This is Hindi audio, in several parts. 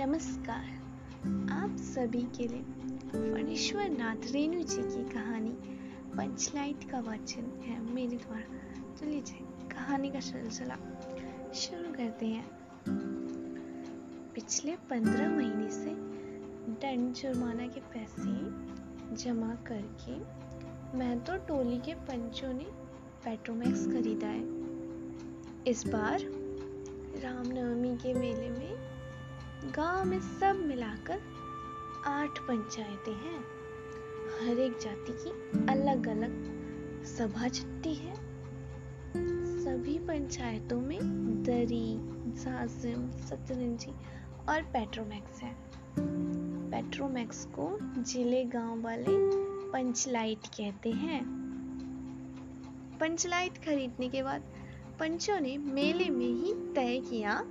नमस्कार। आप सभी के लिए फणीश्वर नाथ रेणु जी की कहानी पंचलाइट का वाचन है मेरे द्वारा। तो लीजिए, कहानी का सिलसिला शुरू करते हैं। पिछले पंद्रह महीने से दंड जुर्माना के पैसे जमा करके मैं तो टोली के पंचों ने पेट्रोमैक्स खरीदा है। इस बार रामनवमी के मेले में गाँव में सब मिलाकर आठ पंचायतें हैं। हर एक जाति की अलग अलग सभा चिट्ठी है। सभी पंचायतों में दरी जाजिम सतरंजी और पेट्रोमैक्स है। पेट्रोमैक्स को ज़िले गाँव वाले पंचलाइट कहते हैं। पंचलाइट खरीदने के बाद पंचों ने मेले में ही तय किया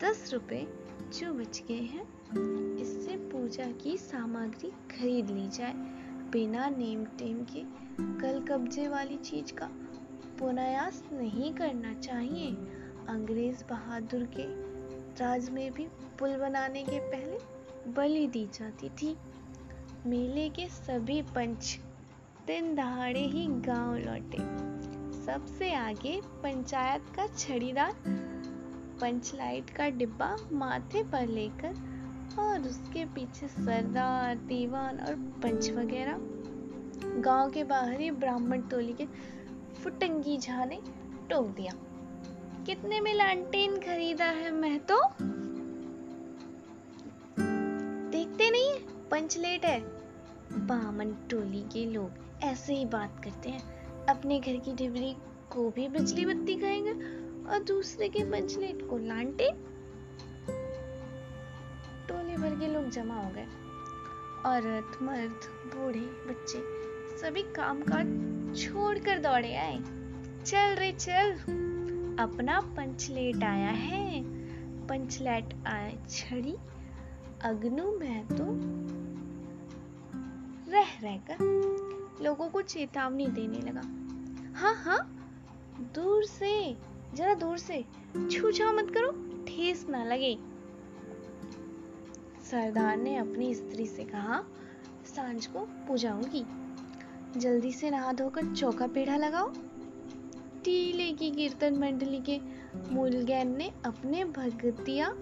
दस रुपए जो बच गए हैं। इससे पूजा की सामग्री खरीद ली जाए। बिना नेम टेम के कल कब्जे वाली चीज़ का पुनयास नहीं करना चाहिए। अंग्रेज़ बहादुर के राज में भी पुल बनाने के पहले बलि दी जाती थी। मेले के सभी पंच दिन दहाड़े ही गाँव लौटे। सबसे आगे पंचायत का छड़ीदार पंचलाइट का डिब्बा माथे पर लेकर और उसके पीछे सरदार, दीवान और पंच वगैरह। गाँव के बाहरी ब्राह्मण टोली के फुटंगी झा ने टोक दिया। कितने में लालटेन खरीदा है मैं तो? देखते नहीं पंचलेट है। बामन टोली के लोग ऐसे ही बात करते हैं। अपने घर की डिबरी को भी बिजली बत्ती कहेंगे और दूसरे के पंचलेट को लांटे, टोले भर के लोग जमा हो गए। औरत, मर्द, बूढ़े, बच्चे, सभी काम काज छोड़कर दौड़े आए। चल रे चल, अपना पंचलेट आया है। पंचलेट आया छड़ी, अग्नु में तो रह, रहकर लोगों को चेतावनी देने लगा। हाँ हाँ दूर से जरा दूर से। छू छाव मत करो, ठेस ना लगे। सरदार ने अपनी स्त्री से कहा, साँझ को पूजा होगी। जल्दी से नहा धोकर चौका पेढ़ा लगाओ। टीले की कीर्तन मंडली के मूलगैन ने अपने भगतिया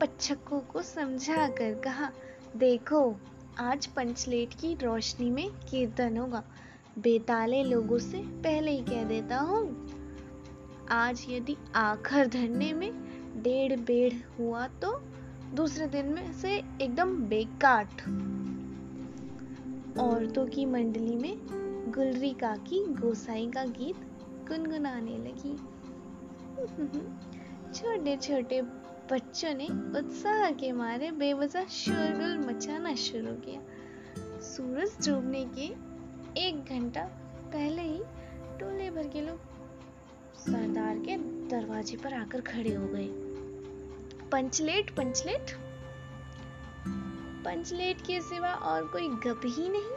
पच्छकों को समझा कर कहा, देखो, आज पंचलेट की रोशनी में कीर्तन होगा। बेताले लोगों से पहले ही कह देता हूँ। आज यदि आखिर धरने में डेढ़ बेड़ हुआ तो दूसरे दिन में से एकदम बेकाट। औरतों की मंडली में गुलरी काकी गोसाई का गीत गुनगुनाने लगी। छोटे छोटे बच्चों ने उत्साह के मारे बेवजह शोरगुल मचाना शुरू किया। सूरज डूबने के एक घंटा पहले ही टोले भर के लोग सरदार के दरवाजे पर आकर खड़े हो गए। पंचलेट पंचलेट। पंचलेट के सिवा और कोई गप ही नहीं।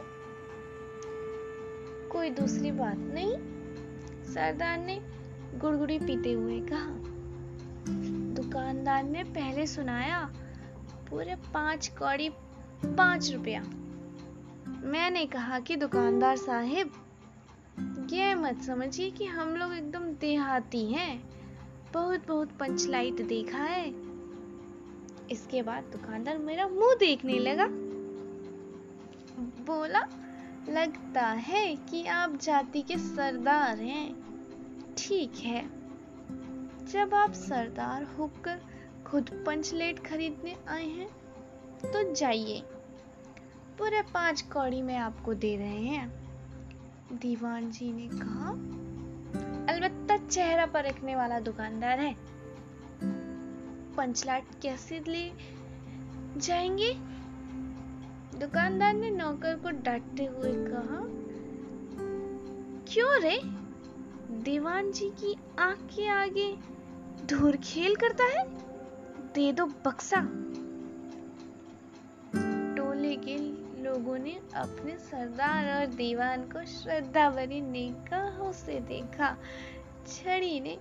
कोई दूसरी बात नहीं। सरदार ने गुड़गुड़ी पीते हुए कहा, दुकानदार ने पहले सुनाया, पूरे पाँच कौड़ी पाँच रुपया। मैंने कहा कि दुकानदार साहिब ये मत समझिए कि हम लोग एकदम देहाती हैं। बहुत बहुत पंचलाइट देखा है। इसके बाद दुकानदार मेरा मुँह देखने लगा। बोला, लगता है कि आप जाति के सरदार हैं। ठीक है। जब आप सरदार होकर खुद पंचलेट खरीदने आए हैं तो जाइए। पूरे पाँच कौड़ी में आपको दे रहे हैं। दीवान जी ने कहा, अलबत्ता चेहरा परखने वाला दुकानदार है। पंचलाट कैसे ले जाएँगे? दुकानदार ने नौकर को डांटते हुए कहा, क्यों रे? दीवान जी की आँख के आगे धूर खेल करता है? दे दो बक्सा। टोले के लोगों ने अपने सरदार और दीवान को श्रद्धा भरी निगाहों से देखा। छड़ी ने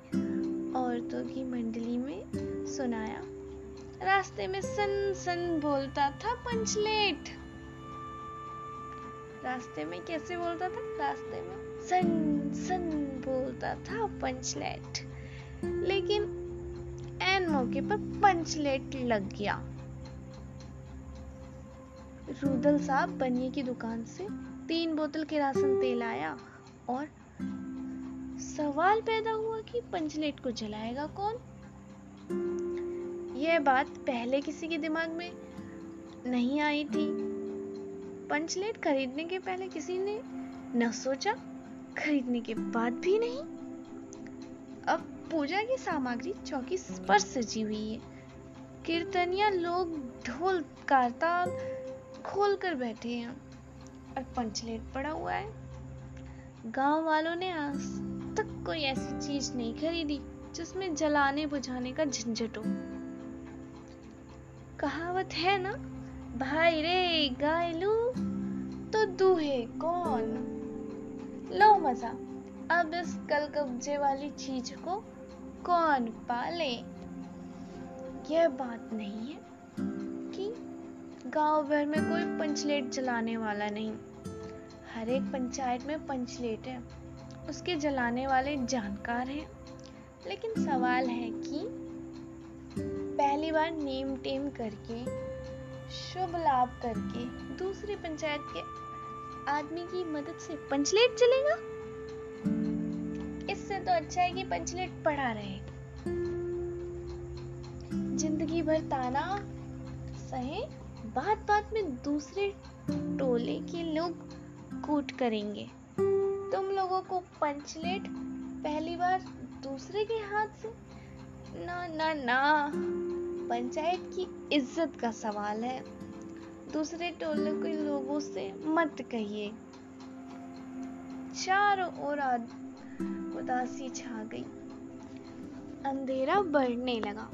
औरतों की मंडली में सुनाया। रास्ते में सन सन बोलता था, पंचलेट! रास्ते में कैसे बोलता था? रास्ते में सन सन बोलता था, पंचलेट! लेकिन एन मौके पर पंचलेट लग गया। रूदल साहब बनिए की दुकान से तीन बोतल केरासन तेल आया और सवाल पैदा हुआ कि पंचलेट को जलाएगा कौन? यह बात पहले किसी के दिमाग में नहीं आई थी। पंचलेट खरीदने के पहले किसी ने न सोचा, खरीदने के बाद भी नहीं। अब पूजा की सामग्री चौकी पर सजी हुई है। कीर्तनिया, लोग, ढोल, कारताल खोल कर बैठे हैं। और पंचलेट पड़ा हुआ है। गाँव वालों ने आज तक कोई ऐसी चीज़ नहीं खरीदी जिसमें जलाने बुझाने का झंझट हो। कहावत है ना, भाई रे गायलू तो दूहे कौन? लो मज़ा, अब इस कल कब्जे वाली चीज़ को कौन पाले? यह बात नहीं है। गाँव भर में कोई पंचलेट जलाने वाला नहीं। हर एक पंचायत में पंचलेट है। उसके जलाने वाले जानकार हैं। लेकिन सवाल है कि पहली बार नेम टेम करके, शुभ लाभ करके दूसरी पंचायत के आदमी की मदद से पंचलेट चलेगा इससे तो अच्छा है कि पंचलेट पड़ा रहे ज़िंदगी भर ताना, सहे बात बात में दूसरे टोले के लोग कूट करेंगे। तुम लोगों को पंचलेट पहली बार दूसरे के हाथ से? ना ना ना। पंचायत की इज़्ज़त का सवाल है। दूसरे टोले के लोगों से मत कहिए। चारों ओर उदासी छा गई। अंधेरा बढ़ने लगा।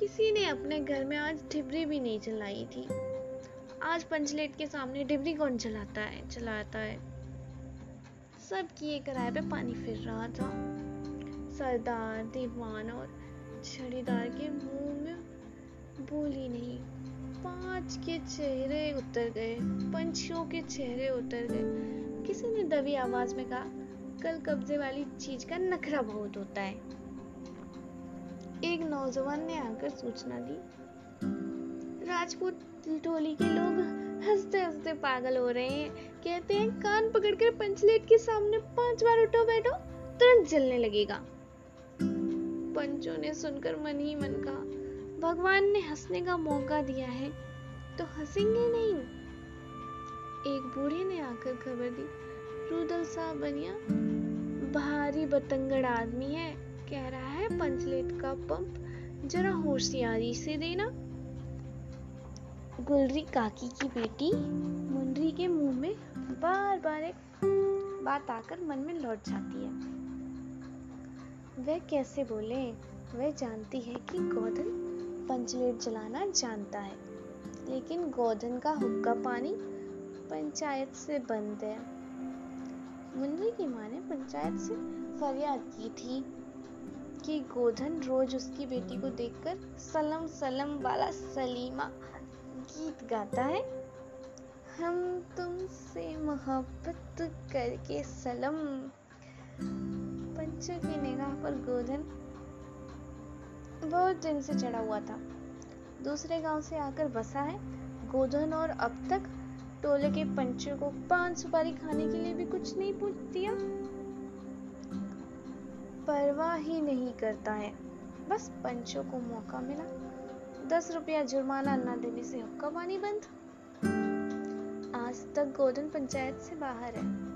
किसी ने अपने घर में आज डिबरी भी नहीं जलाई थी। आज पंचलेट के सामने डिबरी कौन चलाता है? चलाता है। सब किए कराए पे पानी फिर रहा था। सरदार, दीवान और छड़ीदार के मुँह में बोली नहीं। पाँच के चेहरे उतर गए। पंछियों के चेहरे उतर गए। किसी ने दबी आवाज़ में कहा, कल कब्जे वाली चीज़ का नखरा बहुत होता है। एक नौजवान ने आकर सूचना दी। राजपूत टोली के लोग हँसते हँसते पागल हो रहे हैं। कहते हैं, कान पकड़कर पंचलेट के सामने पाँच बार उठो बैठो, तुरंत जलने लगेगा। पंचों ने सुनकर मन ही मन कहा, भगवान ने हंसने का मौका दिया है तो हंसेंगे नहीं। एक बूढ़े ने आकर खबर दी, रुदल साहब बनिया, भारी बतंगड़ आदमी है, कह रहा है पंचलेट का पंप। जरा होशियारी से देना। गुलरी काकी की बेटी, मुंडरी के मुँह में बार बार एक बात आकर मन में लौट जाती है। वह कैसे बोले? वह जानती है कि गोधन पंचलेट जलाना जानता है, लेकिन गोधन का हुक्का पानी पंचायत से बंद है। मुन्नी की माँ ने पंचायत से फरियाद की थी। कि गोधन रोज उसकी बेटी को देखकर सलम सलम वाला सलीमा गीत गाता है। हम तुमसे मोहब्बत करके सलम पंचों की निगाह पर गोधन बहुत दिन से चढ़ा हुआ था। दूसरे गाँव से आकर बसा है। गोधन और अब तक टोले के पंचों को पान सुपारी खाने के लिए भी कुछ नहीं पूछ दिया। परवाह ही नहीं करता है। बस पंचों को मौका मिला। दस रुपया जुर्माना न देने से हुक्का पानी बंद। आज तक गोधन पंचायत से बाहर है।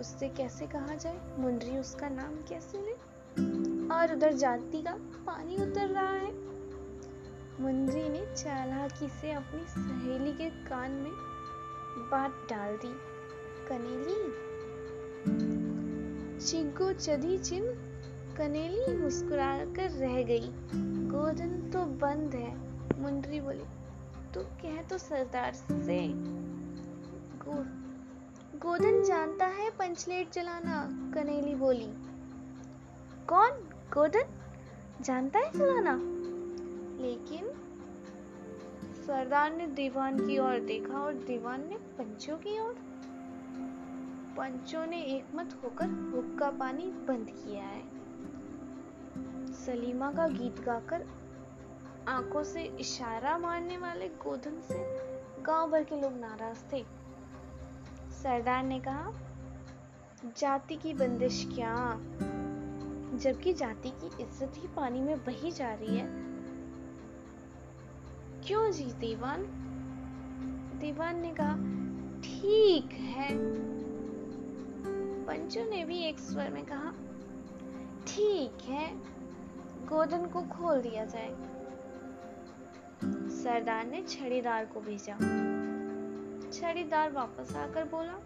उससे कैसे कहा जाए? मुंडरी उसका नाम कैसे ले? और उधर जाति का पानी उतर रहा है। मुंजी ने चालाकी से अपनी सहेली के कान में बात डाल दी। कनेली? चिग्गो चधी चिन कनेली मुस्कुराकर रह गई। गोदन तो बंद है मुंडरी बोली तो कह तो सरदार से। गो, गोदन जानता है पंचलेट चलाना कनेली बोली। कौन गोदन? जानता है चलाना लेकिन सरदार ने दीवान की ओर देखा और दीवान ने पंचों की ओर पंचों ने एकमत होकर हुक का पानी बंद किया है। सलीमा का गीत गाकर आँखों से इशारा मारने वाले गोधन से गाँव भर के लोग नाराज़ थे। सरदार ने कहा, जाति की बंदिश क्या? जबकि जाति की इज़्ज़त ही पानी में बही जा रही है। क्यों जी, दीवान? दीवान ने कहा, ठीक है पंचों ने भी एक स्वर में कहा, ठीक है, गोदन को खोल दिया जाए। सरदार ने छड़ीदार को भेजा। छड़ीदार वापस आकर बोला,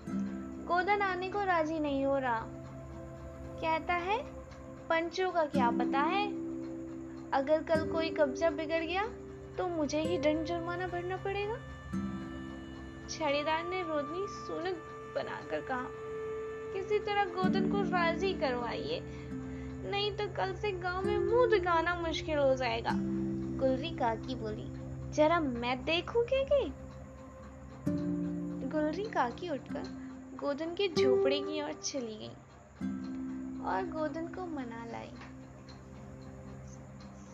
गोदन आने को राज़ी नहीं हो रहा। कहता है, पंचों का क्या पता है? अगर कल कोई कब्जा बिगड़ गया तो मुझे ही दंड जुर्माना भरना पड़ेगा। छड़ीदार ने रोदनी सुनक बनाकर कहा किसी तरह गोदन को राज़ी करवाइए। नहीं तो कल से गाँव में मुँह दिखाना मुश्किल हो जाएगा। गुलरी काकी बोली, जरा मैं देखूँ क्या के? गुलरी काकी उठकर गोदन के झोपड़े की ओर चली गई और गोदन को मना लाई।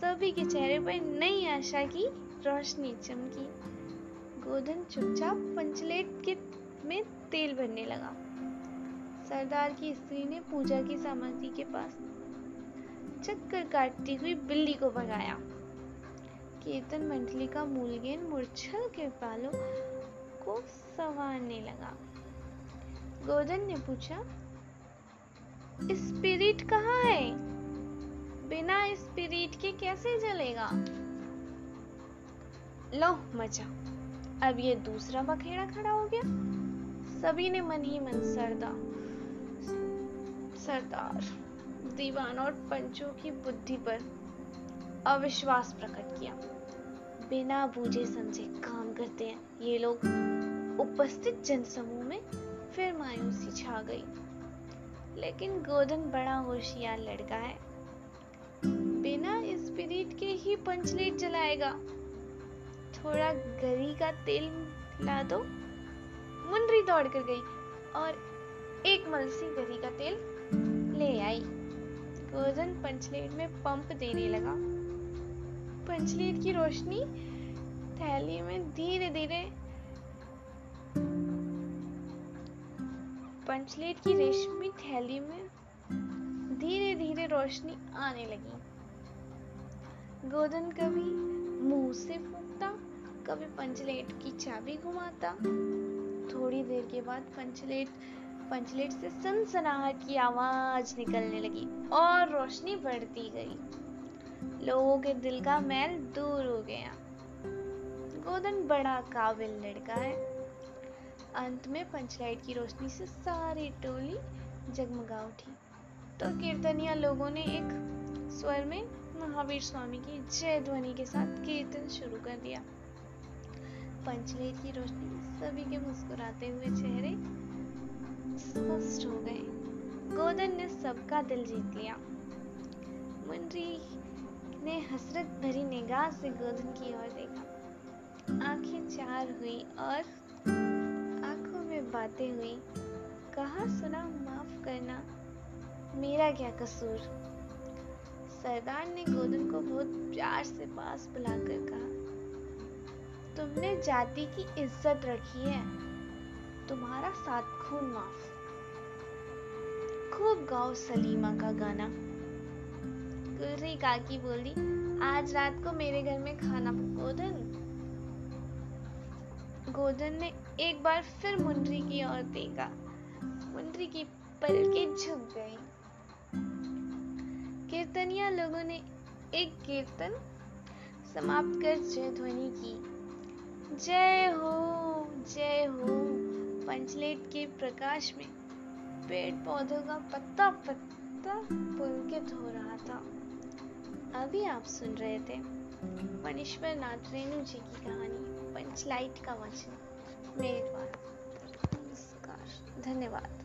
सभी के चेहरे पर नई आशा की रोशनी चमकी। गोदन चुपचाप पंचलेट के में तेल भरने लगा। सरदार की स्त्री ने पूजा की सामग्री के पास चक्कर काटती हुई बिल्ली को भगाया। कीर्तन मंडली का मूलगेन मूर्छल के बालों को संवारने लगा। गोदन ने पूछा, स्पिरिट कहाँ है? बिना स्पिरिट के कैसे जलेगा? लो मचा, अब ये दूसरा बखेड़ा खड़ा हो गया। सभी ने मन ही मन सरदा सरदार दीवान और पंचों की बुद्धि पर अविश्वास प्रकट किया। बिना बूझे समझे काम करते हैं। ये लोग उपस्थित जनसमूह में फिर मायूसी छा गई। लेकिन गोदन बड़ा होशियार लड़का है। बिना स्पिरिट के ही पंचलेट जलाएगा। थोड़ा गरी का तेल ला दो। मुंडरी दौड़ कर गई और एक मलसी गरी का तेल ले आई। गोदन पंचलेट में पंप देने लगा। पंचलेट की रोशनी थैली में धीरे धीरे पंचलेट की रेशमी थैली में धीरे धीरे रोशनी आने लगी। गोदन कभी मुँह से फूकता, कभी पंचलेट की चाबी घुमाता। थोड़ी देर के बाद पंचलेट पंचलेट से सनसनाहट की आवाज़ निकलने लगी और रोशनी बढ़ती गई। लोगों के दिल का मैल दूर हो गया। गोदन बड़ा काबिल लड़का है। अंत में पंचलाइट की रोशनी से सारी टोली जगमगा उठी। तो कीर्तनिया लोगों ने एक स्वर में महावीर स्वामी की जय ध्वनि के साथ कीर्तन शुरू कर दिया। पंचलेट की रोशनी सभी के मुस्कुराते हुए चेहरे स्पष्ट हो गए। गोदन ने सबका दिल जीत लिया। मुंडी ने हसरत भरी निगाह से गोधन की ओर देखा। आँखें चार हुई और आँखों में बातें हुई। कहा, सुना, माफ़ करना, मेरा क्या कसूर? सरदार ने गोदन को बहुत प्यार से पास बुलाकर कहा, तुमने जाति की इज़्ज़त रखी है। तुम्हारा साथ खून माफ़ खूब गाओ सलीमा का गाना। गुर्री काकी बोली, आज रात को मेरे घर में खाना गोदन। गोदन ने एक बार फिर मुंडरी की ओर देखा। मुंडरी की पलके झुक गई। कीर्तनिया लोगों ने एक कीर्तन समाप्त कर जय ध्वनि की। जय हो जय हो पंचलेट के प्रकाश में पेड़ पौधों का पत्ता पत्ता पुलकित हो रहा था। अभी आप सुन रहे थे मनीश्वर नाथ रेणु जी की कहानी, पंचलाइट का वचन। मेरे द्वारा नमस्कार। धन्यवाद।